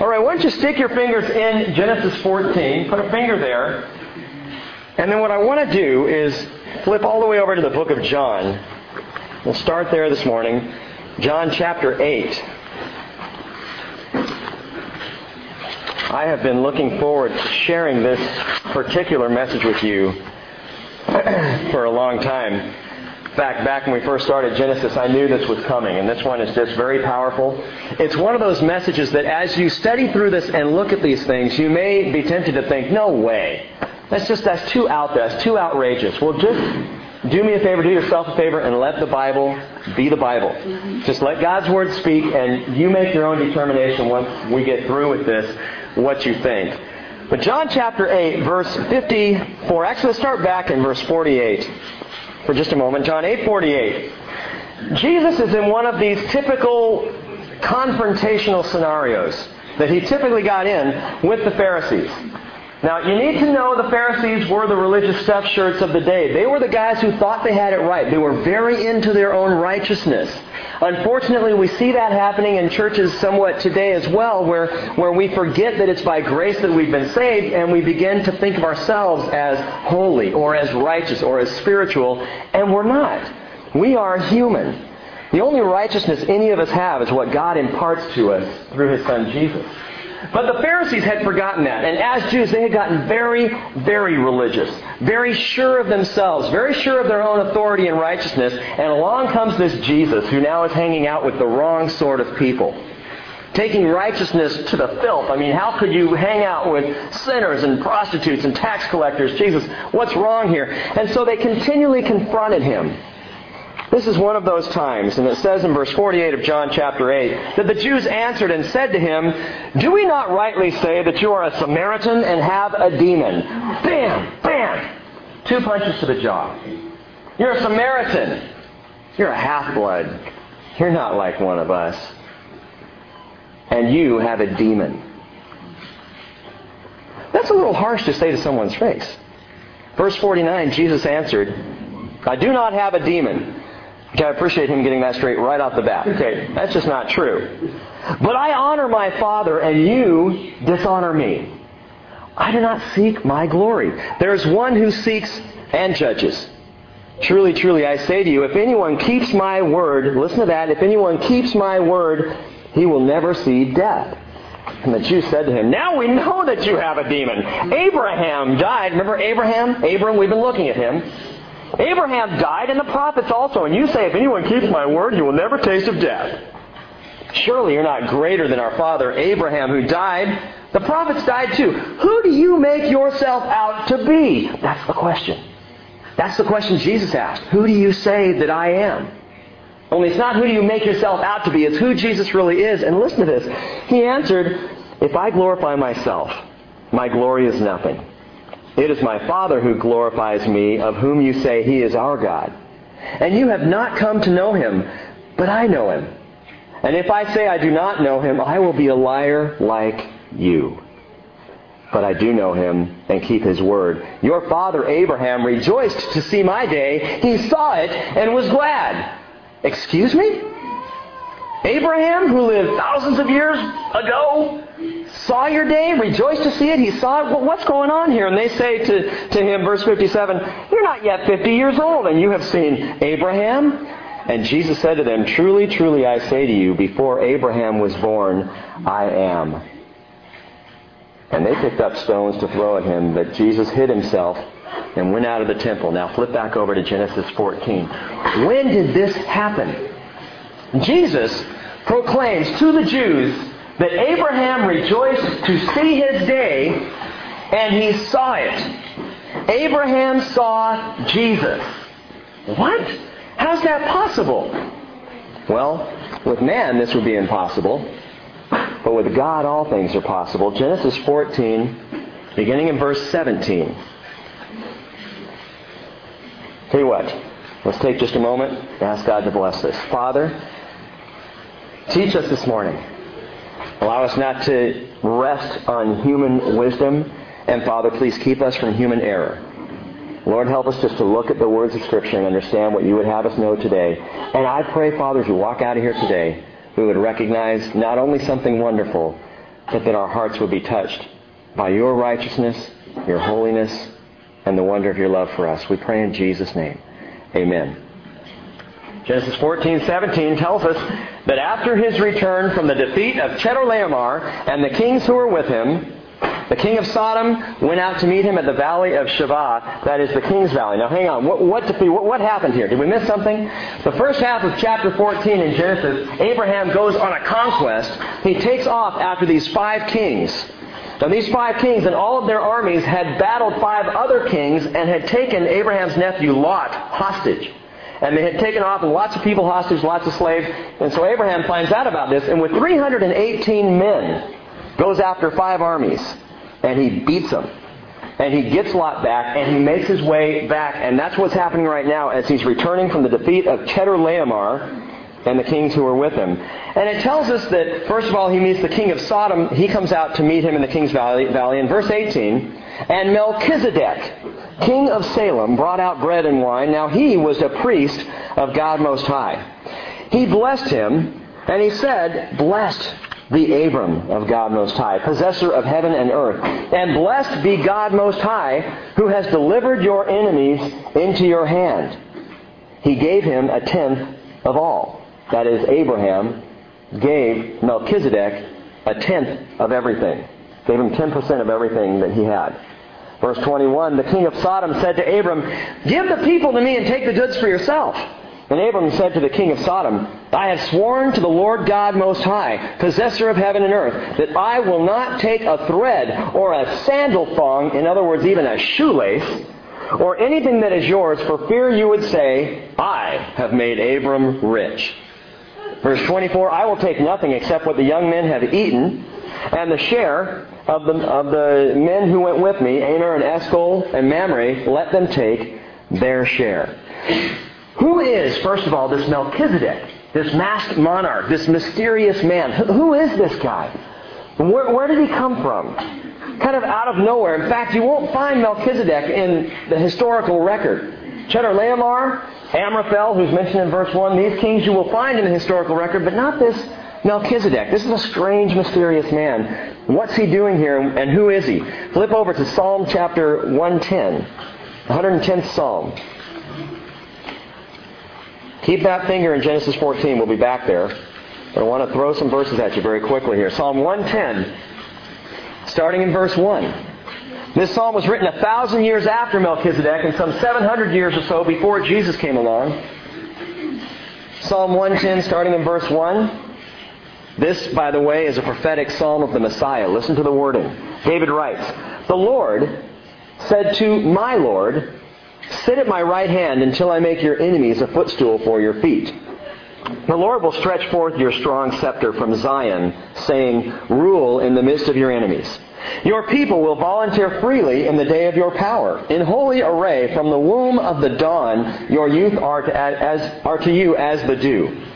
All right, why don't you stick your fingers in Genesis 14, put a finger there, and then what I want to do is flip all the way over to the book of John. We'll start there this morning. John chapter 8. I have been looking forward to sharing this particular message with you for a long time. In fact, back when we first started Genesis, I knew this was coming, and this one is just very powerful. It's one of those messages that as you study through this and look at these things, you may be tempted to think, no way. That's just, that's too out there. That's too outrageous. Well, just do me a favor, do yourself a favor, and let the Bible be the Bible. Just let God's Word speak, and you make your own determination once we get through with this, what you think. But John chapter 8, verse 54, actually let's start back in verse 48 for just a moment. John 8:48. Jesus is in one of these typical confrontational scenarios that he typically got in with the Pharisees. Now, you need to know the Pharisees were the religious stuff shirts of the day. They were the guys who thought they had it right. They were very into their own righteousness. Unfortunately, we see that happening in churches somewhat today as well, where, where we forget that it's by grace that we've been saved, and we begin to think of ourselves as holy, or as righteous, or as spiritual, and we're not. We are human. The only righteousness any of us have is what God imparts to us through His Son Jesus. But the Pharisees had forgotten that. And as Jews, they had gotten very, very religious, very sure of themselves, very sure of their own authority and righteousness. And along comes this Jesus who now is hanging out with the wrong sort of people. Taking righteousness to the filth. I mean, how could you hang out with sinners and prostitutes and tax collectors? Jesus, what's wrong here? And so they continually confronted him. This is one of those times, and it says in verse 48 of John chapter 8, that the Jews answered and said to him, Do we not rightly say that you are a Samaritan and have a demon? Bam! Bam! Two punches to the jaw. You're a Samaritan. You're a half-blood. You're not like one of us. And you have a demon. That's a little harsh to say to someone's face. Verse 49, Jesus answered, I do not have a demon. Okay, I appreciate him getting that straight right off the bat. Okay, that's just not true. But I honor my Father, and you dishonor me. I do not seek my glory. There is one who seeks and judges. Truly, truly, I say to you, if anyone keeps my word, listen to that, if anyone keeps my word, he will never see death. And the Jews said to him, Now we know that you have a demon. Abraham died. Remember Abraham? Abram, we've been looking at him. Abraham died and the prophets also. And you say, if anyone keeps my word, he will never taste of death. Surely you're not greater than our father Abraham who died. The prophets died too. Who do you make yourself out to be? That's the question. That's the question Jesus asked. Who do you say that I am? Only it's not who do you make yourself out to be, it's who Jesus really is. And listen to this. He answered, If I glorify myself, my glory is nothing. It is my Father who glorifies me, of whom you say he is our God. And you have not come to know him, but I know him. And if I say I do not know him, I will be a liar like you. But I do know him and keep his word. Your father Abraham rejoiced to see my day. He saw it and was glad. Excuse me? Abraham, who lived thousands of years ago, saw your day, rejoiced to see it. He saw it. Well, what's going on here? And they say to, to him, verse 57, You're not yet 50 years old, and you have seen Abraham. And Jesus said to them, Truly, truly, I say to you, before Abraham was born, I am. And they picked up stones to throw at him, but Jesus hid himself and went out of the temple. Now flip back over to Genesis 14. When did this happen? Jesus proclaims to the Jews that Abraham rejoiced to see his day, and he saw it. Abraham saw Jesus. What? How's that possible? Well, with man this would be impossible, but with God all things are possible. Genesis 14, beginning in verse 17. Tell you what, let's take just a moment and ask God to bless this. Father, teach us this morning. Allow us not to rest on human wisdom. And Father, please keep us from human error. Lord, help us just to look at the words of Scripture and understand what you would have us know today. And I pray, Father, as we walk out of here today, we would recognize not only something wonderful, but that our hearts would be touched by your righteousness, your holiness, and the wonder of your love for us. We pray in Jesus' name. Amen. Genesis 14, 17 tells us that after his return from the defeat of Chedorlaomer and the kings who were with him, the king of Sodom went out to meet him at the valley of Shaveh, that is the king's valley. Now hang on, what, what, what, what happened here? Did we miss something? The first half of chapter 14 in Genesis, Abraham goes on a conquest. He takes off after these five kings. Now these five kings and all of their armies had battled five other kings and had taken Abraham's nephew Lot hostage. And they had taken off and lots of people hostage, lots of slaves. And so Abraham finds out about this, and with 318 men, goes after five armies. And he beats them. And he gets Lot back, and he makes his way back. And that's what's happening right now as he's returning from the defeat of Chedorlaomer and the kings who were with him. And it tells us that, first of all, he meets the king of Sodom. He comes out to meet him in the king's valley. valley. In verse 18, and Melchizedek, king of Salem, brought out bread and wine. Now he was a priest of God Most High. He blessed him, and he said, Blessed be Abram of God Most High, possessor of heaven and earth. And blessed be God Most High, who has delivered your enemies into your hand. He gave him a tenth of all. That is, Abraham gave Melchizedek a tenth of everything. Gave him 10% of everything that he had. Verse 21, the king of Sodom said to Abram, Give the people to me and take the goods for yourself. And Abram said to the king of Sodom, I have sworn to the Lord God Most High, possessor of heaven and earth, that I will not take a thread or a sandal thong, in other words, even a shoelace, or anything that is yours, for fear you would say, I have made Abram rich. Verse 24, I will take nothing except what the young men have eaten, and the share of the, of the men who went with me, Aner and Eshcol and Mamre, let them take their share. Who is, first of all, this Melchizedek, this masked monarch, this mysterious man? Who is this guy? Where, where did he come from? Kind of out of nowhere. In fact, you won't find Melchizedek in the historical record. Chedorlaomer, Amraphel, who's mentioned in verse 1, these kings you will find in the historical record, but not this Melchizedek. This is a strange, mysterious man. What's he doing here, and who is he? Flip over to Psalm chapter 110, 110th Psalm. Keep that finger in Genesis 14. We'll be back there. But I want to throw some verses at you very quickly here. Psalm 110, starting in verse 1. This psalm was written a thousand years after Melchizedek and some 700 years or so before Jesus came along. Psalm 110, starting in verse 1. This, by the way, is a prophetic psalm of the Messiah. Listen to the wording. David writes, The Lord said to my Lord, Sit at my right hand until I make your enemies a footstool for your feet. The Lord will stretch forth your strong scepter from Zion, saying, Rule in the midst of your enemies. Your people will volunteer freely in the day of your power. In holy array from the womb of the dawn, your youth are to, as, are to you as the dew.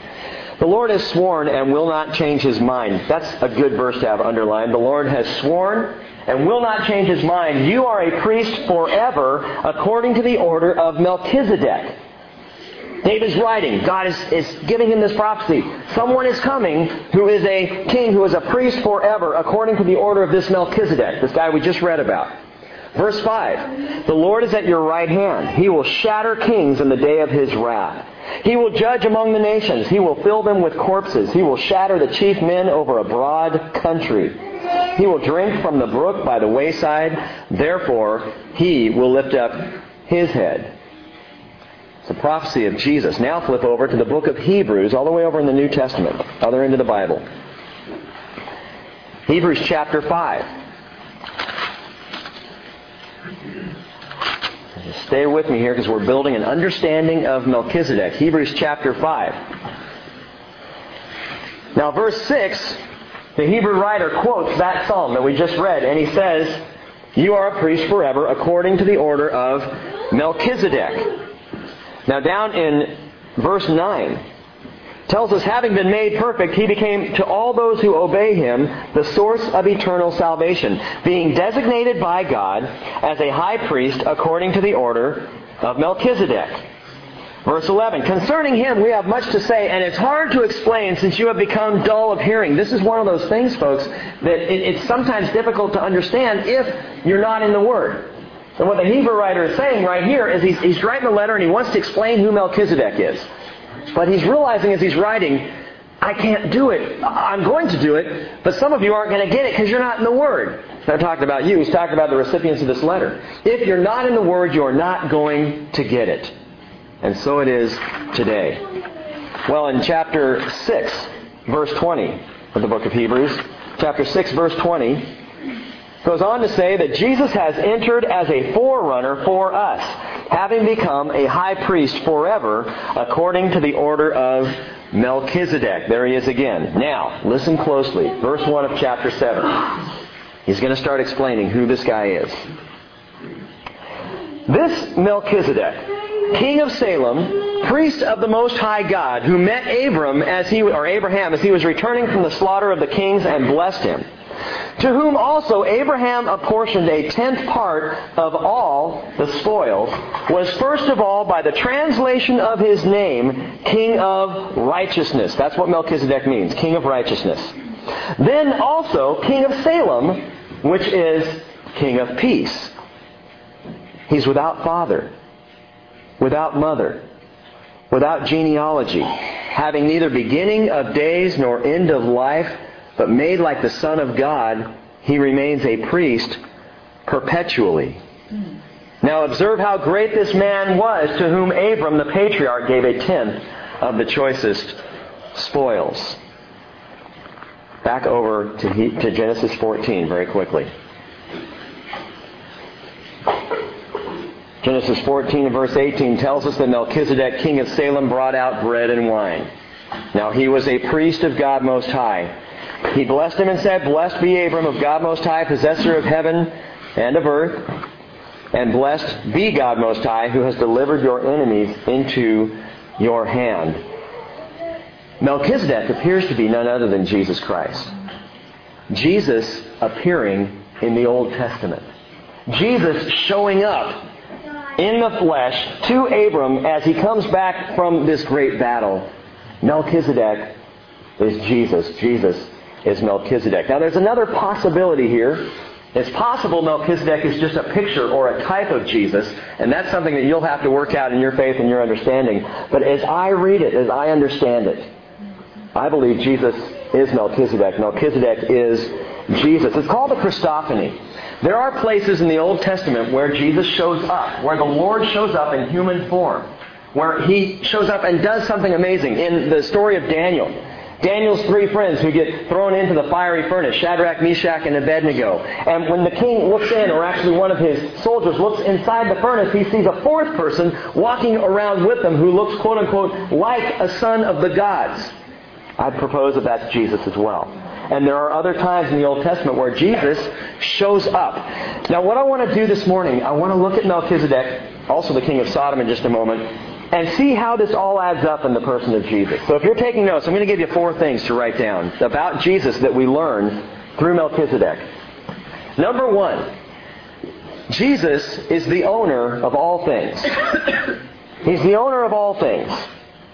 The Lord has sworn and will not change his mind. That's a good verse to have underlined. The Lord has sworn and will not change his mind. You are a priest forever according to the order of Melchizedek. David's writing. God is, is giving him this prophecy. Someone is coming who is a king, who is a priest forever according to the order of this Melchizedek, this guy we just read about. Verse 5. The Lord is at your right hand. He will shatter kings in the day of his wrath. He will judge among the nations. He will fill them with corpses. He will shatter the chief men over a broad country. He will drink from the brook by the wayside. Therefore, he will lift up his head. It's a prophecy of Jesus. Now flip over to the book of Hebrews, all the way over in the New Testament, other end of the Bible. Hebrews chapter 5. Stay with me here because we're building an understanding of Melchizedek. Hebrews chapter 5. Now, verse 6, the Hebrew writer quotes that psalm that we just read, and he says, You are a priest forever according to the order of Melchizedek. Now, down in verse 9, tells us, having been made perfect, he became to all those who obey him the source of eternal salvation, being designated by God as a high priest according to the order of Melchizedek. Verse 11, concerning him we have much to say, and it's hard to explain since you have become dull of hearing. This is one of those things, folks, that it, it's sometimes difficult to understand if you're not in the Word. And what the Hebrew writer is saying right here is he's, he's writing a letter and he wants to explain who Melchizedek is. But he's realizing as he's writing, I can't do it. I'm going to do it, but some of you aren't going to get it because you're not in the Word. I'm talking about you. He's talking about the recipients of this letter. If you're not in the Word, you're not going to get it. And so it is today. Well, in chapter 6, verse 20 of the book of Hebrews, chapter 6, verse 20, goes on to say that Jesus has entered as a forerunner for us, having become a high priest forever according to the order of Melchizedek. There he is again. Now, listen closely. Verse 1 of chapter 7. He's going to start explaining who this guy is. This Melchizedek king of Salem, priest of the Most High God, who met Abram as he, or Abraham as he was returning from the slaughter of the kings and blessed him. To whom also Abraham apportioned a tenth part of all the spoils, was first of all by the translation of his name, King of Righteousness. That's what Melchizedek means, King of Righteousness. Then also King of Salem, which is King of Peace. He's without father without mother, without genealogy, having neither beginning of days nor end of life, but made like the Son of God, he remains a priest perpetually. Now observe how great this man was to whom Abram the patriarch gave a tenth of the choicest spoils. Back over to, to Genesis 14 very quickly. Genesis 14 verse 18 tells us that Melchizedek, king of Salem, brought out bread and wine. Now he was a priest of God Most High. He blessed him and said, Blessed be Abram of God Most High, possessor of heaven and of earth. And blessed be God Most High, who has delivered your enemies into your hand. Melchizedek appears to be none other than Jesus Christ. Jesus appearing in the Old Testament. Jesus showing up in the flesh to Abram as he comes back from this great battle. Melchizedek is Jesus. Jesus is Melchizedek. Now there's another possibility here. It's possible Melchizedek is just a picture or a type of Jesus, and that's something that you'll have to work out in your faith and your understanding. But as I read it, as I understand it, I believe Jesus is Melchizedek. Melchizedek is Jesus. It's called a Christophany. There are places in the Old Testament where Jesus shows up, where the Lord shows up in human form, where he shows up and does something amazing. In the story of Daniel, Daniel's three friends who get thrown into the fiery furnace, Shadrach, Meshach, and Abednego. And when the king looks in, or actually one of his soldiers looks inside the furnace, he sees a fourth person walking around with them who looks, quote unquote, like a son of the gods. I'd propose that that's Jesus as well. And there are other times in the Old Testament where Jesus shows up. Now, what I want to do this morning, I want to look at Melchizedek, also the king of Sodom, in just a moment, and see how this all adds up in the person of Jesus. So, if you're taking notes, I'm going to give you four things to write down about Jesus that we learn through Melchizedek. Number one, Jesus is the owner of all things. He's the owner of all things.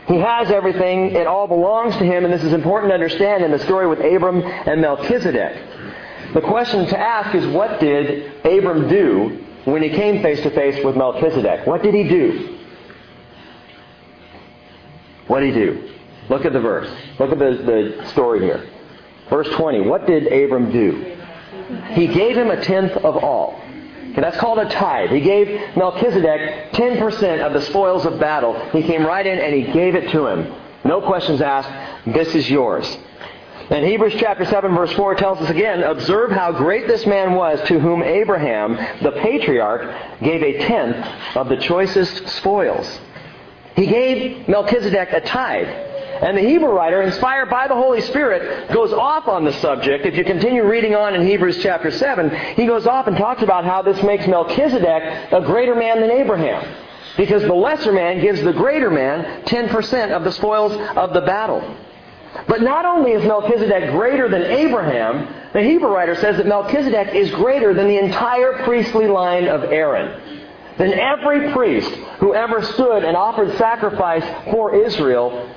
He has everything. It all belongs to him, and this is important to understand in the story with Abram and Melchizedek. The question to ask is what did Abram do when he came face to face with Melchizedek? What did he do? What did he do? Look at the verse. Look at the, the story here. Verse 20. What did Abram do? He gave him a tenth of all. Okay, that's called a tithe. He gave Melchizedek 10% of the spoils of battle. He came right in and he gave it to him. No questions asked. This is yours. And Hebrews chapter 7 verse 4 tells us again, observe how great this man was to whom Abraham, the patriarch, gave a tenth of the choicest spoils. He gave Melchizedek a tithe. And the Hebrew writer, inspired by the Holy Spirit, goes off on the subject. If you continue reading on in Hebrews chapter 7, he goes off and talks about how this makes Melchizedek a greater man than Abraham. Because the lesser man gives the greater man 10% of the spoils of the battle. But not only is Melchizedek greater than Abraham, the Hebrew writer says that Melchizedek is greater than the entire priestly line of Aaron. Than every priest who ever stood and offered sacrifice for Israel,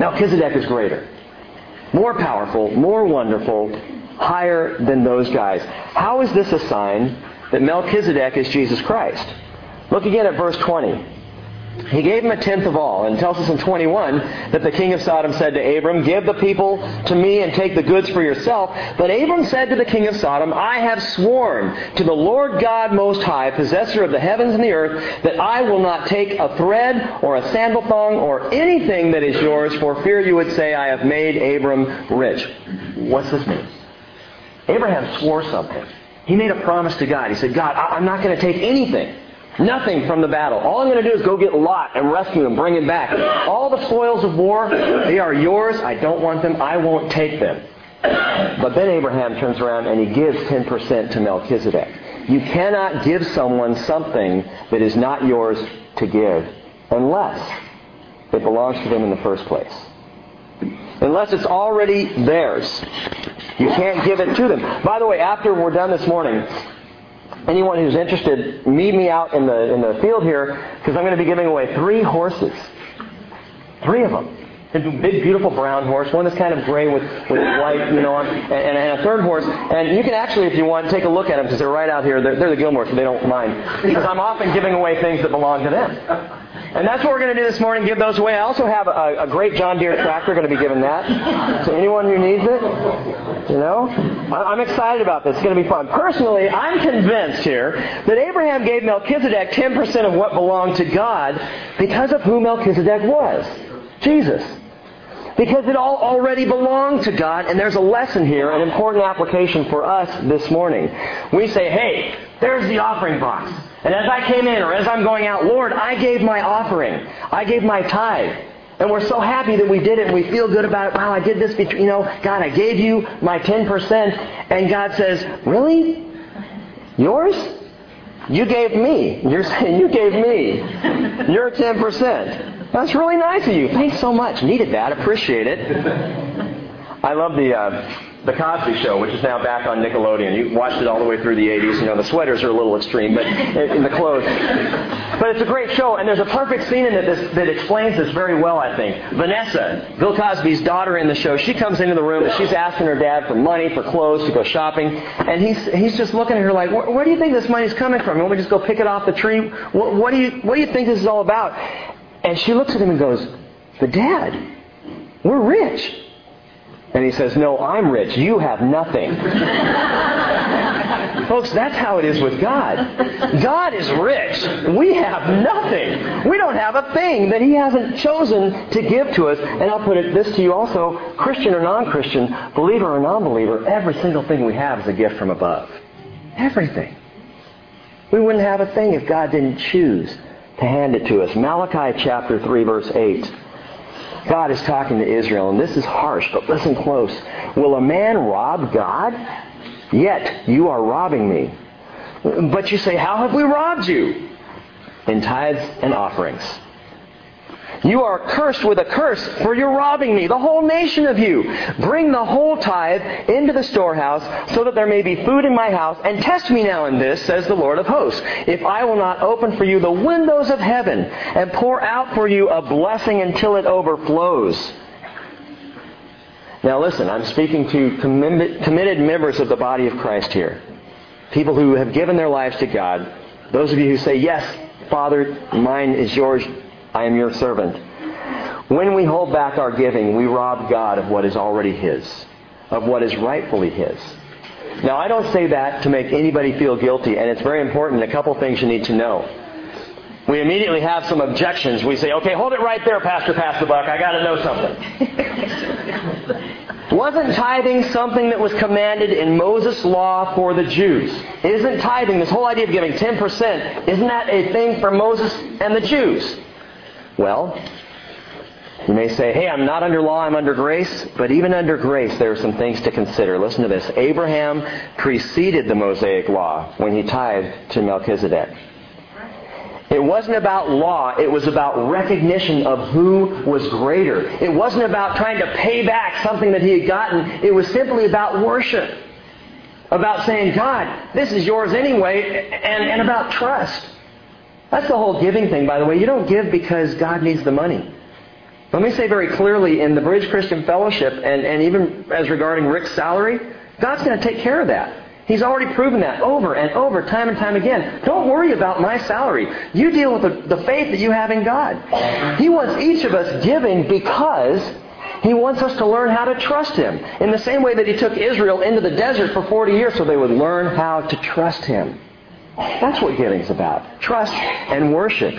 Melchizedek is greater. More powerful, more wonderful, higher than those guys. How is this a sign that Melchizedek is Jesus Christ? Look again at verse 20. He gave him a tenth of all, and tells us in 21 that the king of Sodom said to Abram, Give the people to me and take the goods for yourself. But Abram said to the king of Sodom, I have sworn to the Lord God Most High, possessor of the heavens and the earth, that I will not take a thread or a sandal thong or anything that is yours, for fear you would say, I have made Abram rich. What's this mean? Abraham swore something. He made a promise to God. He said, God, I'm not going to take anything. Nothing from the battle. All I'm going to do is go get Lot and rescue him, bring him back. All the spoils of war, they are yours. I don't want them. I won't take them. But then Abraham turns around and he gives 10% to Melchizedek. You cannot give someone something that is not yours to give unless it belongs to them in the first place. Unless it's already theirs. You can't give it to them. By the way, after we're done this morning, anyone who's interested, meet me out in the in the field here because I'm going to be giving away three horses. Three of them. A big, beautiful brown horse, one that's kind of gray with, with white, you know, and, and, a third horse. And you can actually, if you want, take a look at them because they're right out here. They're, they're the Gilmores, so they don't mind. Because I'm often giving away things that belong to them. And that's what we're going to do this morning, give those away. I also have a, a great John Deere tractor, going to be giving that to anyone who needs it. You know? I'm excited about this. It's going to be fun. Personally, I'm convinced here that Abraham gave Melchizedek 10% of what belonged to God because of who Melchizedek was. Jesus. Because it all already belonged to God, and there's a lesson here, an important application for us this morning. We say, hey, there's the offering box. And as I came in, or as I'm going out, Lord, I gave my offering. I gave my tithe. And we're so happy that we did it and we feel good about it. Wow, I did this, between, you know, God, I gave you my 10%. And God says, really? Yours? You gave me. You're saying you gave me. Your 10%. That's really nice of you. Thanks so much. Needed that. Appreciate it. I love the uh, the Cosby Show, which is now back on Nickelodeon. You watched it all the way through the 80s. You know, the sweaters are a little extreme, but in the clothes. But it's a great show, and there's a perfect scene in it that, that explains this very well, I think. Vanessa, Bill Cosby's daughter in the show, she comes into the room and she's asking her dad for money, for clothes, to go shopping, and he's, he's just looking at her like, where, do you think this money's coming from? You want me to just go pick it off the tree? What, what, do you, what do you think this is all about? And she looks at him and goes, but dad, we're rich. And he says, No, I'm rich. You have nothing. Folks, that's how it is with God. God is rich. We have nothing. We don't have a thing that He hasn't chosen to give to us. And I'll put it this to you also Christian or non Christian, believer or non believer, every single thing we have is a gift from above. Everything. We wouldn't have a thing if God didn't choose to hand it to us. Malachi chapter 3, verse 8. God is talking to Israel, and this is harsh, but listen close. Will a man rob God? Yet you are robbing me. But you say, How have we robbed you? In tithes and offerings. You are cursed with a curse, for you're robbing me, the whole nation of you. Bring the whole tithe into the storehouse, so that there may be food in my house, and test me now in this, says the Lord of hosts, if I will not open for you the windows of heaven, and pour out for you a blessing until it overflows. Now listen, I'm speaking to committed members of the body of Christ here. People who have given their lives to God. Those of you who say, yes, Father, mine is yours, I am your servant. When we hold back our giving, we rob God of what is already His, of what is rightfully His. Now, I don't say that to make anybody feel guilty, and it's very important. A couple things you need to know. We immediately have some objections. We say, okay, hold it right there, Pastor Pass the Buck. I got to know something. Wasn't tithing something that was commanded in Moses' law for the Jews? Isn't tithing, this whole idea of giving 10%, isn't that a thing for Moses and the Jews? Well, you may say, hey, I'm not under law, I'm under grace. But even under grace, there are some things to consider. Listen to this. Abraham preceded the Mosaic law when he tithed to Melchizedek. It wasn't about law, it was about recognition of who was greater. It wasn't about trying to pay back something that he had gotten, it was simply about worship. About saying, God, this is yours anyway, and, and about trust. That's the whole giving thing, by the way. You don't give because God needs the money. Let me say very clearly in the Bridge Christian Fellowship, and, and even as regarding Rick's salary, God's going to take care of that. He's already proven that over and over, time and time again. Don't worry about my salary. You deal with the, the faith that you have in God. He wants each of us giving because He wants us to learn how to trust Him. In the same way that He took Israel into the desert for 40 years so they would learn how to trust Him. That's what giving's about. Trust and worship.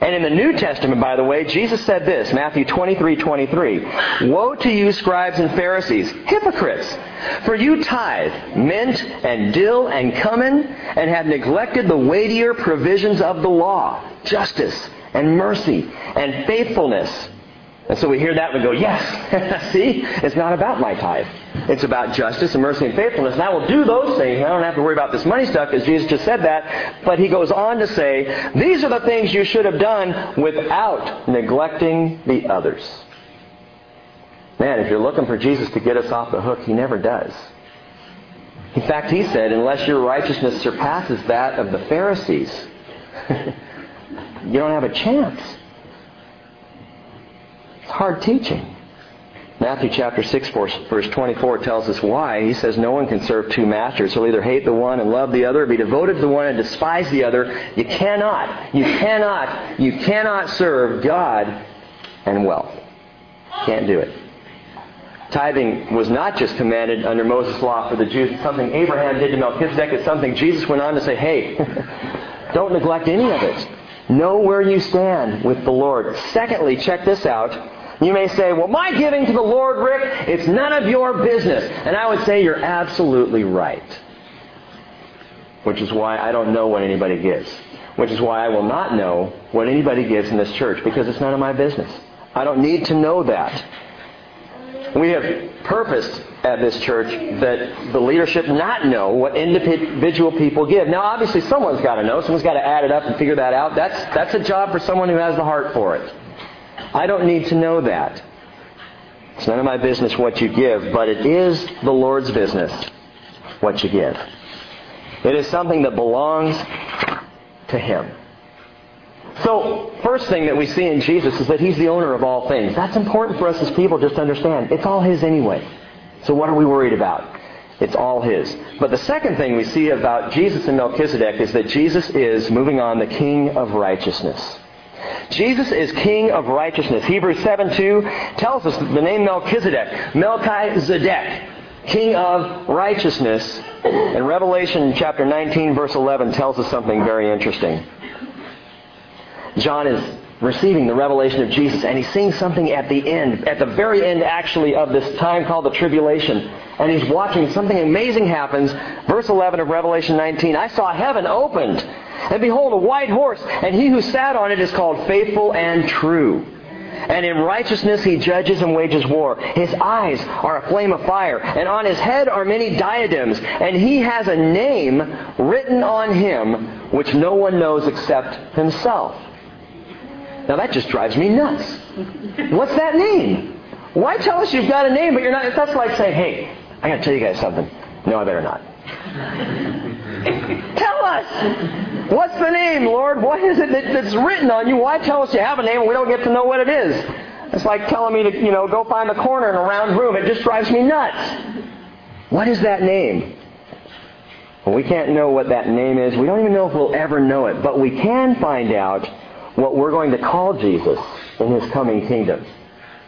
And in the New Testament, by the way, Jesus said this, Matthew 23, 23. Woe to you, scribes and Pharisees, hypocrites! For you tithe mint and dill and cumin, and have neglected the weightier provisions of the law, justice and mercy and faithfulness. And so we hear that and we go, yes, see, it's not about my tithe. It's about justice and mercy and faithfulness. And I will do those things. I don't have to worry about this money stuff because Jesus just said that. But he goes on to say, these are the things you should have done without neglecting the others. Man, if you're looking for Jesus to get us off the hook, he never does. In fact, he said, unless your righteousness surpasses that of the Pharisees, you don't have a chance. Hard teaching. Matthew chapter 6, verse 24 tells us why. He says, No one can serve two masters. He'll either hate the one and love the other, or be devoted to the one and despise the other. You cannot, you cannot, you cannot serve God and wealth. Can't do it. Tithing was not just commanded under Moses' law for the Jews. It's something Abraham did to Melchizedek. It's something Jesus went on to say, hey, don't neglect any of it. Know where you stand with the Lord. Secondly, check this out. You may say, well, my giving to the Lord, Rick, it's none of your business. And I would say you're absolutely right. Which is why I don't know what anybody gives. Which is why I will not know what anybody gives in this church, because it's none of my business. I don't need to know that. We have purposed at this church that the leadership not know what individual people give. Now, obviously, someone's got to know. Someone's got to add it up and figure that out. That's, that's a job for someone who has the heart for it. I don't need to know that. It's none of my business what you give, but it is the Lord's business what you give. It is something that belongs to Him. So, first thing that we see in Jesus is that He's the owner of all things. That's important for us as people just to understand. It's all His anyway. So what are we worried about? It's all His. But the second thing we see about Jesus and Melchizedek is that Jesus is, moving on, the King of righteousness. Jesus is King of righteousness. Hebrews 7 2 tells us the name Melchizedek, Melchizedek, King of righteousness. And Revelation chapter 19 verse 11 tells us something very interesting. John is receiving the revelation of Jesus and he's seeing something at the end, at the very end actually of this time called the tribulation. And he's watching something amazing happens. Verse 11 of Revelation 19, I saw heaven opened and behold a white horse and he who sat on it is called faithful and true. And in righteousness he judges and wages war. His eyes are a flame of fire, and on his head are many diadems, and he has a name written on him which no one knows except himself. Now that just drives me nuts. What's that name? Why tell us you've got a name, but you're not? That's like saying, hey, I got to tell you guys something. No, I better not. tell us. What's the name, Lord? What is it that, that's written on you? Why tell us you have a name and we don't get to know what it is? It's like telling me to, you know, go find the corner in a round room. It just drives me nuts. What is that name? Well, we can't know what that name is. We don't even know if we'll ever know it. But we can find out what we're going to call Jesus in his coming kingdom.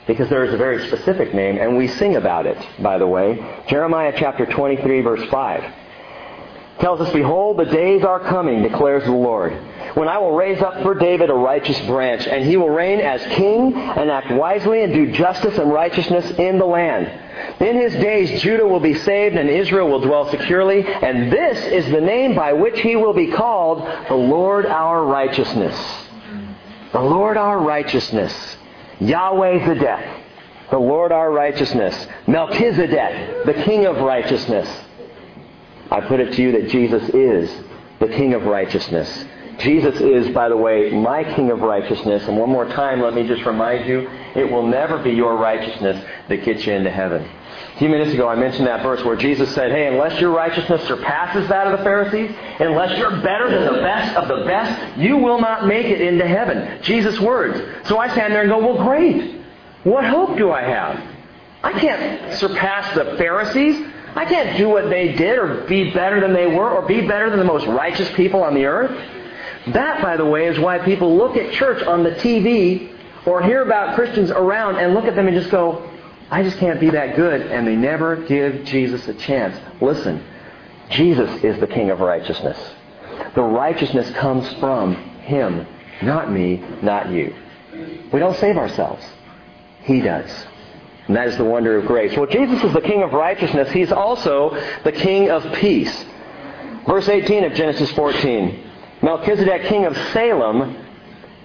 Because there is a very specific name, and we sing about it, by the way. Jeremiah chapter 23, verse 5 tells us, Behold, the days are coming, declares the Lord, when I will raise up for David a righteous branch, and he will reign as king and act wisely and do justice and righteousness in the land. In his days, Judah will be saved and Israel will dwell securely, and this is the name by which he will be called the Lord our righteousness. The Lord our righteousness. Yahweh the death. The Lord our righteousness. Melchizedek, the King of righteousness. I put it to you that Jesus is the King of righteousness. Jesus is, by the way, my King of righteousness. And one more time, let me just remind you, it will never be your righteousness that gets you into heaven. A few minutes ago, I mentioned that verse where Jesus said, Hey, unless your righteousness surpasses that of the Pharisees, unless you're better than the best of the best, you will not make it into heaven. Jesus' words. So I stand there and go, Well, great. What hope do I have? I can't surpass the Pharisees. I can't do what they did or be better than they were or be better than the most righteous people on the earth. That, by the way, is why people look at church on the TV or hear about Christians around and look at them and just go, I just can't be that good. And they never give Jesus a chance. Listen, Jesus is the King of righteousness. The righteousness comes from Him, not me, not you. We don't save ourselves. He does. And that is the wonder of grace. Well, Jesus is the King of righteousness. He's also the King of peace. Verse 18 of Genesis 14. Melchizedek, king of Salem,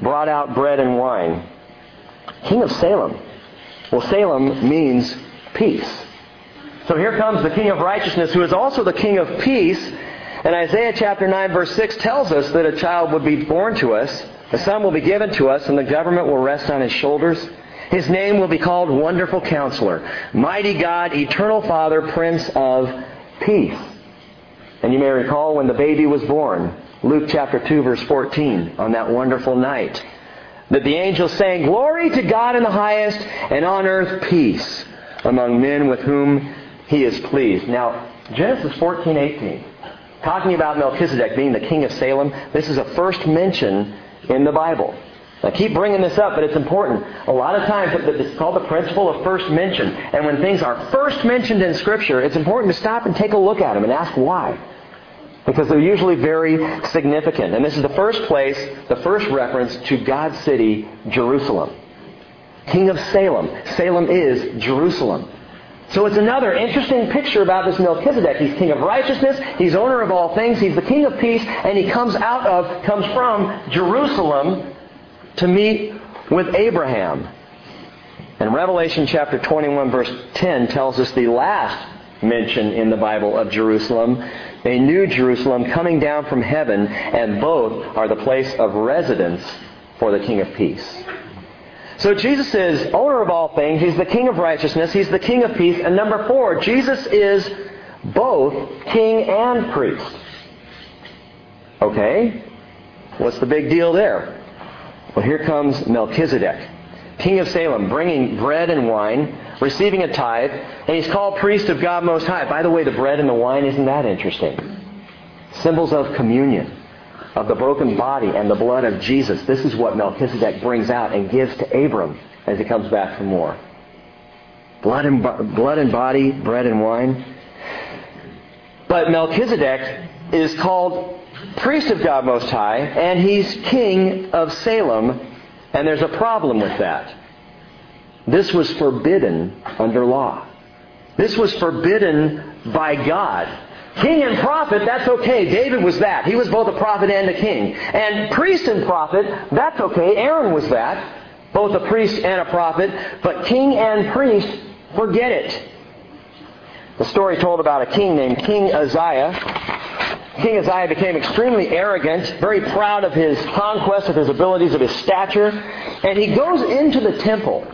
brought out bread and wine. King of Salem. Well, Salem means peace. So here comes the King of righteousness, who is also the King of peace. And Isaiah chapter 9, verse 6 tells us that a child would be born to us, a son will be given to us, and the government will rest on his shoulders. His name will be called Wonderful Counselor, Mighty God, Eternal Father, Prince of Peace. And you may recall when the baby was born, Luke chapter 2, verse 14, on that wonderful night, that the angels sang, Glory to God in the highest, and on earth peace among men with whom he is pleased. Now, Genesis 14, 18, talking about Melchizedek being the king of Salem, this is a first mention in the Bible. I keep bringing this up, but it's important. A lot of times it's called the principle of first mention. And when things are first mentioned in Scripture, it's important to stop and take a look at them and ask why. Because they're usually very significant. And this is the first place, the first reference to God's city, Jerusalem. King of Salem. Salem is Jerusalem. So it's another interesting picture about this Melchizedek. He's king of righteousness, he's owner of all things, he's the king of peace, and he comes out of, comes from Jerusalem to meet with Abraham. And Revelation chapter 21 verse 10 tells us the last mention in the Bible of Jerusalem, a new Jerusalem coming down from heaven, and both are the place of residence for the King of Peace. So Jesus is owner of all things. He's the King of righteousness. He's the King of peace. And number four, Jesus is both king and priest. Okay? What's the big deal there? Well, here comes Melchizedek, king of Salem, bringing bread and wine, receiving a tithe, and he's called priest of God Most High. By the way, the bread and the wine, isn't that interesting? Symbols of communion, of the broken body and the blood of Jesus. This is what Melchizedek brings out and gives to Abram as he comes back from war. Blood and, blood and body, bread and wine. But Melchizedek is called priest of God Most High, and he's king of Salem, and there's a problem with that. This was forbidden under law. This was forbidden by God. King and prophet, that's okay. David was that. He was both a prophet and a king. And priest and prophet, that's okay. Aaron was that. Both a priest and a prophet. But king and priest, forget it. The story told about a king named King Uzziah King Uzziah became extremely arrogant, very proud of his conquest, of his abilities, of his stature, and he goes into the temple.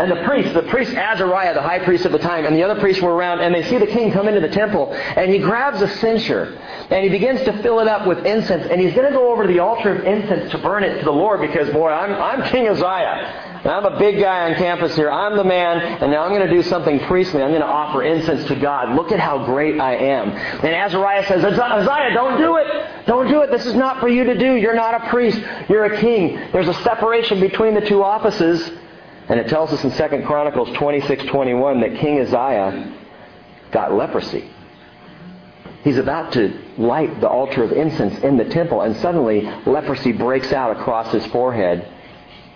And the priest, the priest Azariah, the high priest of the time, and the other priests were around, and they see the king come into the temple, and he grabs a censer, and he begins to fill it up with incense, and he's going to go over to the altar of incense to burn it to the Lord, because, boy, I'm, I'm King Uzziah. I'm a big guy on campus here. I'm the man, and now I'm going to do something priestly. I'm going to offer incense to God. Look at how great I am. And Azariah says, Uzziah, don't do it. Don't do it. This is not for you to do. You're not a priest. You're a king. There's a separation between the two offices. And it tells us in 2 Chronicles 26:21 that King Uzziah got leprosy. He's about to light the altar of incense in the temple, and suddenly leprosy breaks out across his forehead.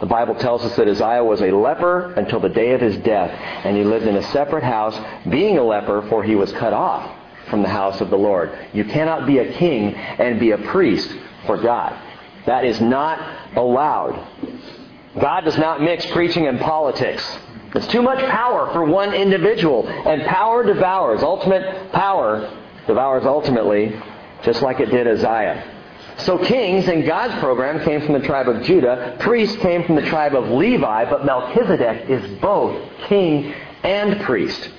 The Bible tells us that Uzziah was a leper until the day of his death, and he lived in a separate house, being a leper, for he was cut off from the house of the Lord. You cannot be a king and be a priest for God. That is not allowed. God does not mix preaching and politics. It's too much power for one individual, and power devours. Ultimate power devours ultimately, just like it did Uzziah. So kings in God's program came from the tribe of Judah, priests came from the tribe of Levi, but Melchizedek is both king and priest.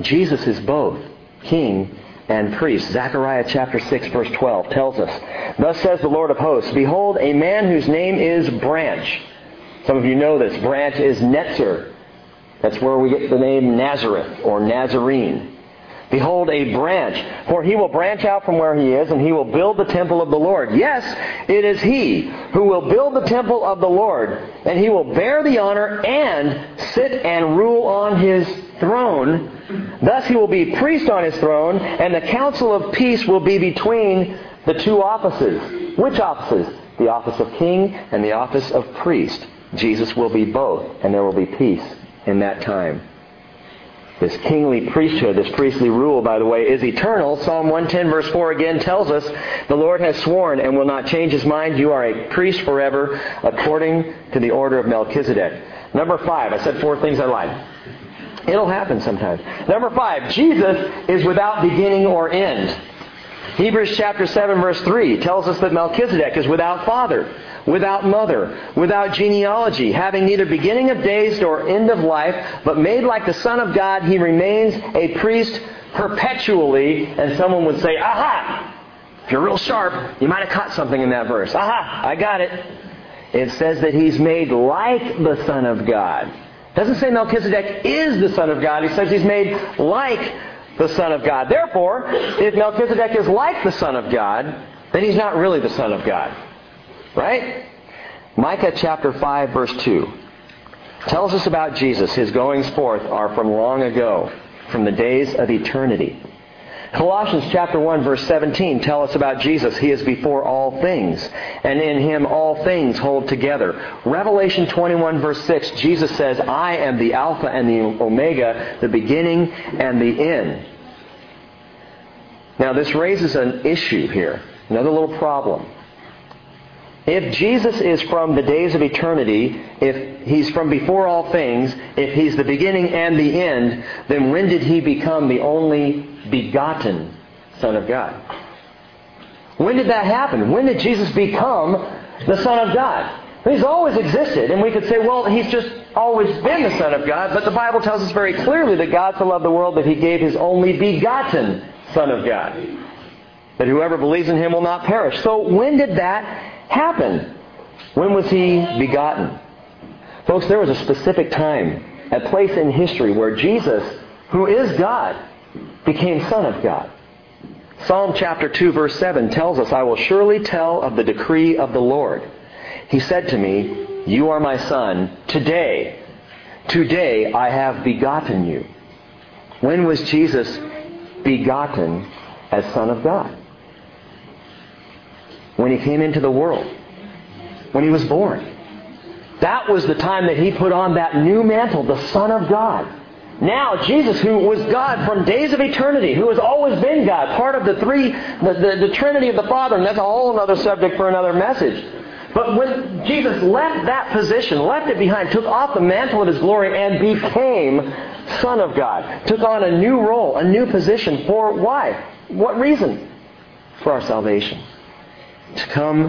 Jesus is both king and priest. Zechariah chapter 6 verse 12 tells us, Thus says the Lord of hosts, Behold, a man whose name is Branch. Some of you know this. Branch is Netzer. That's where we get the name Nazareth or Nazarene. Behold, a branch, for he will branch out from where he is, and he will build the temple of the Lord. Yes, it is he who will build the temple of the Lord, and he will bear the honor and sit and rule on his throne. Thus he will be priest on his throne, and the counsel of peace will be between the two offices. Which offices? The office of king and the office of priest. Jesus will be both, and there will be peace in that time. This kingly priesthood, this priestly rule, by the way, is eternal. Psalm 110 verse 4 again tells us, The Lord has sworn and will not change his mind. You are a priest forever according to the order of Melchizedek. Number five, I said four things I lied. It'll happen sometimes. Number five, Jesus is without beginning or end. Hebrews chapter 7 verse 3 tells us that Melchizedek is without father, without mother, without genealogy, having neither beginning of days nor end of life, but made like the Son of God, he remains a priest perpetually. And someone would say, aha! If you're real sharp, you might have caught something in that verse. Aha! I got it. It says that he's made like the Son of God. It doesn't say Melchizedek is the Son of God. He says he's made like the Son of God. Therefore, if Melchizedek is like the Son of God, then he's not really the Son of God. Right? Micah chapter 5 verse 2 tells us about Jesus. His goings forth are from long ago, from the days of eternity. Colossians chapter 1 verse 17 tell us about Jesus. He is before all things, and in him all things hold together. Revelation 21 verse 6, Jesus says, I am the Alpha and the Omega, the beginning and the end. Now this raises an issue here, another little problem. If Jesus is from the days of eternity, if he's from before all things, if he's the beginning and the end, then when did he become the only begotten Son of God? When did that happen? When did Jesus become the Son of God? He's always existed, and we could say, well, he's just always been the Son of God, but the Bible tells us very clearly that God so loved the world that he gave his only begotten Son of God. That whoever believes in him will not perish. So when did that happen? When was he begotten? Folks, there was a specific time, a place in history where Jesus, who is God, became Son of God. Psalm chapter 2 verse 7 tells us, I will surely tell of the decree of the Lord. He said to me, You are my son. Today, today I have begotten you. When was Jesus begotten as Son of God? When he came into the world, when he was born. That was the time that he put on that new mantle, the Son of God. Now, Jesus, who was God from days of eternity, who has always been God, part of the three, the, the, the Trinity of the Father, and that's a whole other subject for another message. But when Jesus left that position, left it behind, took off the mantle of his glory, and became Son of God, took on a new role, a new position for why? What reason? For our salvation to come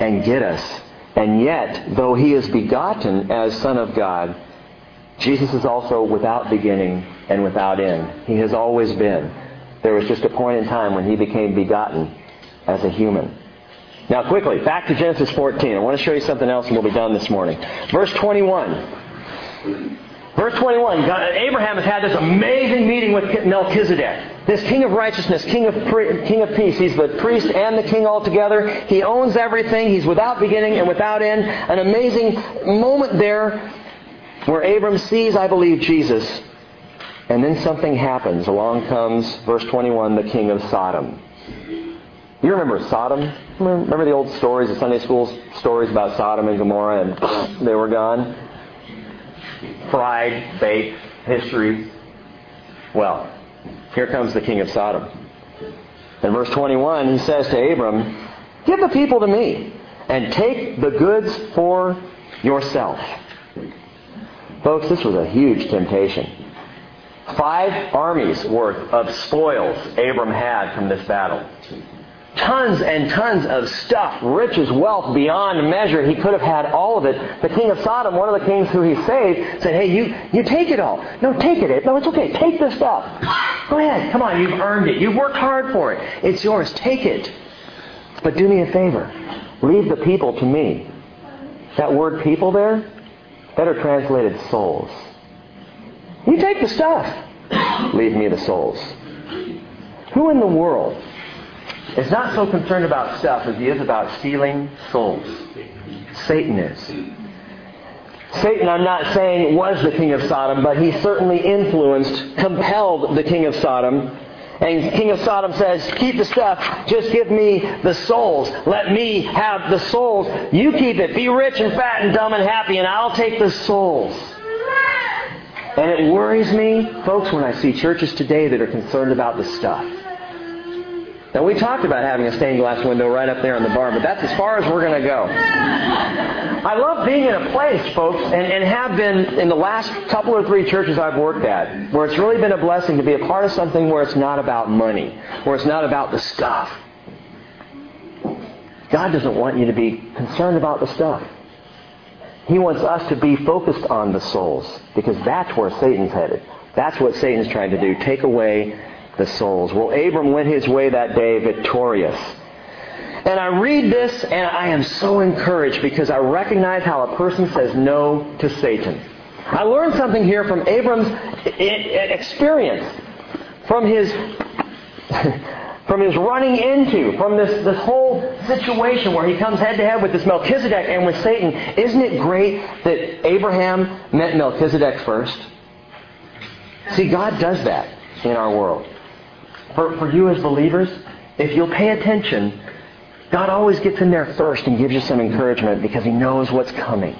and get us. And yet, though he is begotten as Son of God, Jesus is also without beginning and without end. He has always been. There was just a point in time when he became begotten as a human. Now, quickly, back to Genesis 14. I want to show you something else and we'll be done this morning. Verse 21. Verse 21, God, Abraham has had this amazing meeting with Melchizedek. This king of righteousness, king of, king of peace. He's the priest and the king all together. He owns everything. He's without beginning and without end. An amazing moment there where Abram sees, I believe, Jesus. And then something happens. Along comes, verse 21, the king of Sodom. You remember Sodom? Mm. Remember the old stories, the Sunday school stories about Sodom and Gomorrah and they were gone? Pride, faith, history. Well, here comes the king of Sodom. In verse 21, he says to Abram, Give the people to me, and take the goods for yourself. Folks, this was a huge temptation. Five armies worth of spoils Abram had from this battle. Tons and tons of stuff, riches, wealth beyond measure. He could have had all of it. The king of Sodom, one of the kings who he saved, said, Hey, you, you take it all. No, take it. No, it's okay. Take the stuff. Go ahead. Come on. You've earned it. You've worked hard for it. It's yours. Take it. But do me a favor. Leave the people to me. That word people there, better translated souls. You take the stuff. Leave me the souls. Who in the world is not so concerned about stuff as he is about stealing souls. Satan is. Satan, I'm not saying was the king of Sodom, but he certainly influenced, compelled the king of Sodom. And king of Sodom says, keep the stuff, just give me the souls. Let me have the souls. You keep it. Be rich and fat and dumb and happy, and I'll take the souls. And it worries me, folks, when I see churches today that are concerned about the stuff. Now, we talked about having a stained glass window right up there in the barn, but that's as far as we're going to go. I love being in a place, folks, and, and have been in the last couple or three churches I've worked at, where it's really been a blessing to be a part of something where it's not about money, where it's not about the stuff. God doesn't want you to be concerned about the stuff. He wants us to be focused on the souls, because that's where Satan's headed. That's what Satan's trying to do. Take away the souls. Well, Abram went his way that day victorious. And I read this and I am so encouraged because I recognize how a person says no to Satan. I learned something here from Abram's experience, from his from his running into, from this, this whole situation where he comes head to head with this Melchizedek and with Satan. Isn't it great that Abraham met Melchizedek first? See, God does that in our world for, for you as believers, if you'll pay attention, God always gets in there first and gives you some encouragement because He knows what's coming.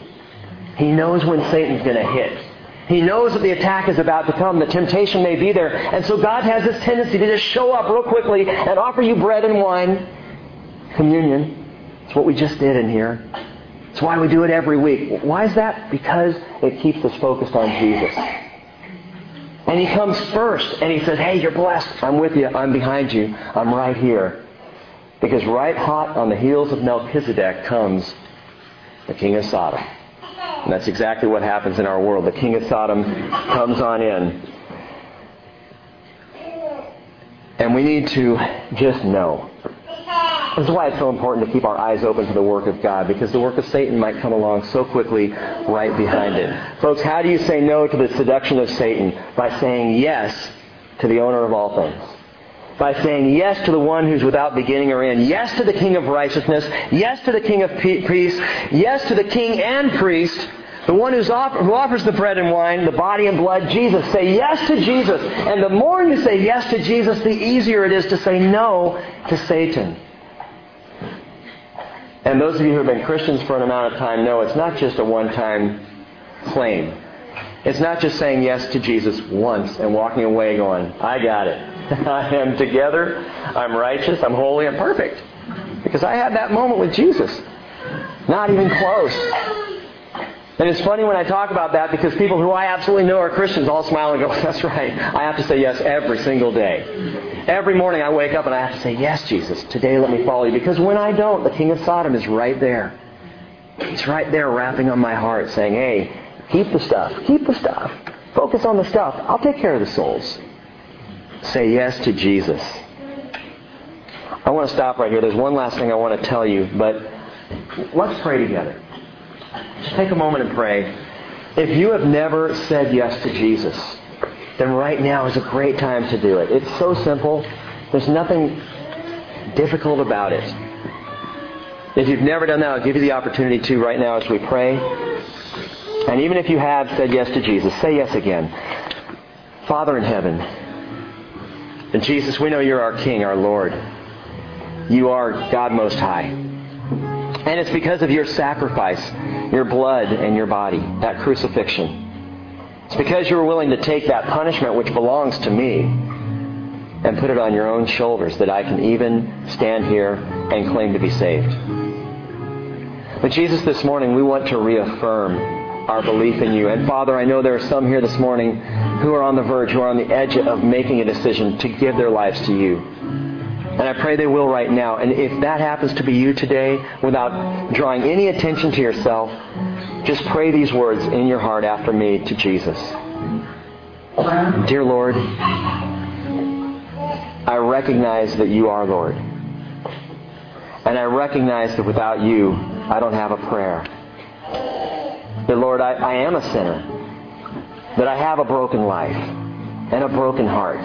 He knows when Satan's going to hit. He knows that the attack is about to come. The temptation may be there. And so God has this tendency to just show up real quickly and offer you bread and wine. Communion. It's what we just did in here. It's why we do it every week. Why is that? Because it keeps us focused on Jesus. And he comes first and he says, Hey, you're blessed. I'm with you. I'm behind you. I'm right here. Because right hot on the heels of Melchizedek comes the king of Sodom. And that's exactly what happens in our world. The king of Sodom comes on in. And we need to just know this is why it's so important to keep our eyes open to the work of God, because the work of Satan might come along so quickly right behind it. Folks, how do you say no to the seduction of Satan? By saying yes to the owner of all things. By saying yes to the one who's without beginning or end. Yes to the King of righteousness. Yes to the King of peace. Yes to the King and priest. The one offer, who offers the bread and wine, the body and blood, Jesus. Say yes to Jesus. And the more you say yes to Jesus, the easier it is to say no to Satan. And those of you who have been Christians for an amount of time know it's not just a one-time claim. It's not just saying yes to Jesus once and walking away going, I got it. I am together. I'm righteous. I'm holy. I'm perfect. Because I had that moment with Jesus. Not even close. And it's funny when I talk about that because people who I absolutely know are Christians all smile and go, That's right. I have to say yes every single day. Every morning I wake up and I have to say, Yes, Jesus, today let me follow you. Because when I don't, the King of Sodom is right there. He's right there rapping on my heart saying, Hey, keep the stuff. Keep the stuff. Focus on the stuff. I'll take care of the souls. Say yes to Jesus. I want to stop right here. There's one last thing I want to tell you, but let's pray together. Just take a moment and pray. If you have never said yes to Jesus, then right now is a great time to do it. It's so simple. There's nothing difficult about it. If you've never done that, I'll give you the opportunity to right now as we pray. And even if you have said yes to Jesus, say yes again. Father in heaven, and Jesus, we know you're our King, our Lord. You are God Most High. And it's because of your sacrifice, your blood and your body, that crucifixion. It's because you were willing to take that punishment which belongs to me and put it on your own shoulders that I can even stand here and claim to be saved. But Jesus, this morning we want to reaffirm our belief in you. And Father, I know there are some here this morning who are on the verge, who are on the edge of making a decision to give their lives to you. And I pray they will right now. And if that happens to be you today, without drawing any attention to yourself, just pray these words in your heart after me to Jesus. Dear Lord, I recognize that you are Lord. And I recognize that without you, I don't have a prayer. That, Lord, I, I am a sinner. That I have a broken life and a broken heart.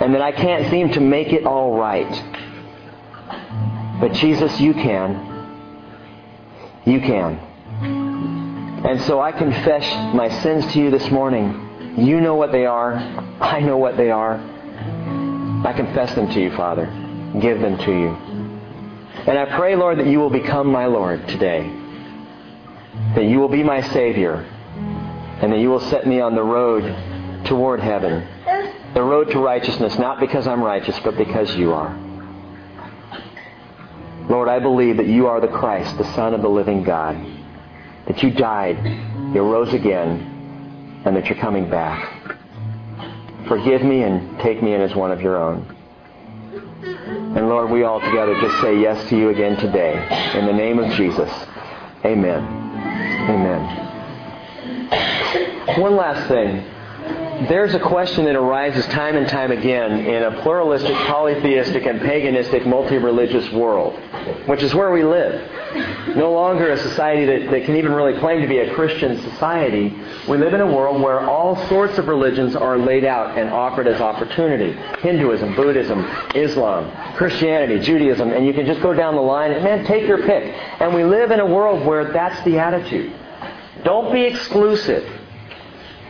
And that I can't seem to make it all right. But Jesus, you can. You can. And so I confess my sins to you this morning. You know what they are. I know what they are. I confess them to you, Father. Give them to you. And I pray, Lord, that you will become my Lord today. That you will be my Savior. And that you will set me on the road toward heaven. The road to righteousness, not because I'm righteous, but because you are. Lord, I believe that you are the Christ, the Son of the living God. That you died, you rose again, and that you're coming back. Forgive me and take me in as one of your own. And Lord, we all together just say yes to you again today. In the name of Jesus. Amen. Amen. One last thing. There's a question that arises time and time again in a pluralistic, polytheistic, and paganistic, multi-religious world, which is where we live. No longer a society that, that can even really claim to be a Christian society. We live in a world where all sorts of religions are laid out and offered as opportunity. Hinduism, Buddhism, Islam, Christianity, Judaism, and you can just go down the line and man, take your pick. And we live in a world where that's the attitude. Don't be exclusive.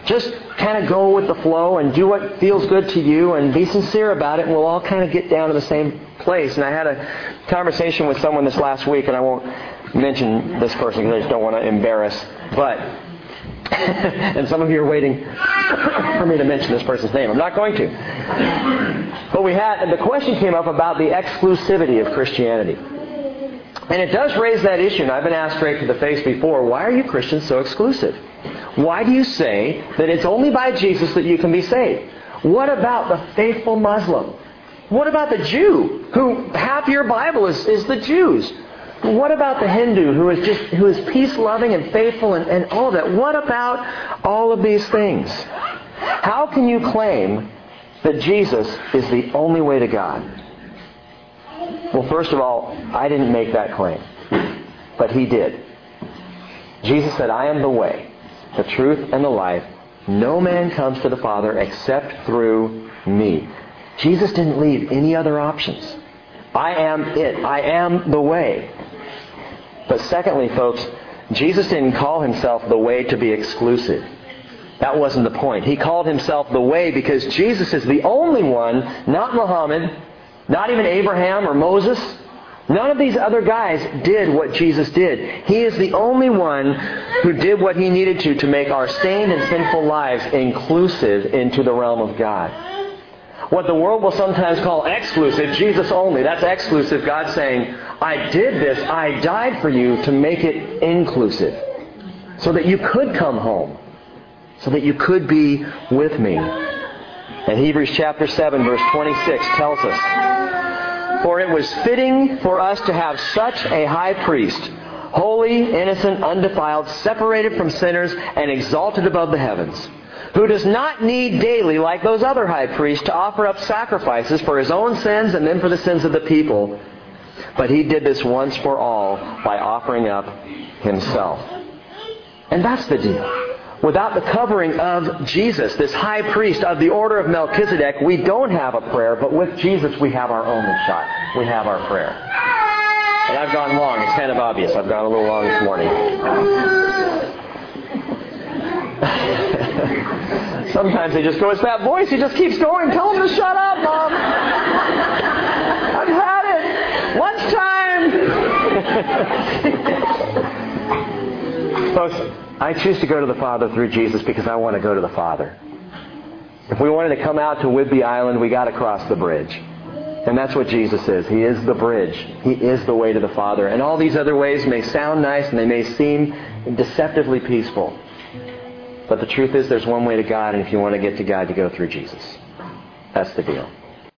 Just kind of go with the flow and do what feels good to you and be sincere about it and we'll all kind of get down to the same place. And I had a conversation with someone this last week and I won't mention this person because I just don't want to embarrass. But, and some of you are waiting for me to mention this person's name. I'm not going to. But we had, the question came up about the exclusivity of Christianity. And it does raise that issue, and I've been asked straight to the face before, why are you Christians so exclusive? Why do you say that it's only by Jesus that you can be saved? What about the faithful Muslim? What about the Jew, who half your Bible is, is the Jews? What about the Hindu who is just who is peace loving and faithful and, and all that? What about all of these things? How can you claim that Jesus is the only way to God? Well, first of all, I didn't make that claim, but he did. Jesus said, I am the way, the truth, and the life. No man comes to the Father except through me. Jesus didn't leave any other options. I am it. I am the way. But secondly, folks, Jesus didn't call himself the way to be exclusive. That wasn't the point. He called himself the way because Jesus is the only one, not Muhammad, not even Abraham or Moses. None of these other guys did what Jesus did. He is the only one who did what he needed to to make our stained and sinful lives inclusive into the realm of God. What the world will sometimes call exclusive, Jesus only. That's exclusive. God saying, I did this. I died for you to make it inclusive. So that you could come home. So that you could be with me. And Hebrews chapter 7 verse 26 tells us, For it was fitting for us to have such a high priest, holy, innocent, undefiled, separated from sinners, and exalted above the heavens, who does not need daily, like those other high priests, to offer up sacrifices for his own sins and then for the sins of the people. But he did this once for all by offering up himself. And that's the deal. Without the covering of Jesus, this high priest of the order of Melchizedek, we don't have a prayer, but with Jesus we have our only shot. We have our prayer. And I've gone long. It's kind of obvious. I've gone a little long this morning. Sometimes they just go, it's that voice. He just keeps going. Tell him to shut up, Mom. I've had it. Lunchtime. Folks, I choose to go to the Father through Jesus because I want to go to the Father. If we wanted to come out to Whidbey Island, we got to cross the bridge. And that's what Jesus is. He is the bridge. He is the way to the Father. And all these other ways may sound nice and they may seem deceptively peaceful. But the truth is there's one way to God, and if you want to get to God, you go through Jesus. That's the deal.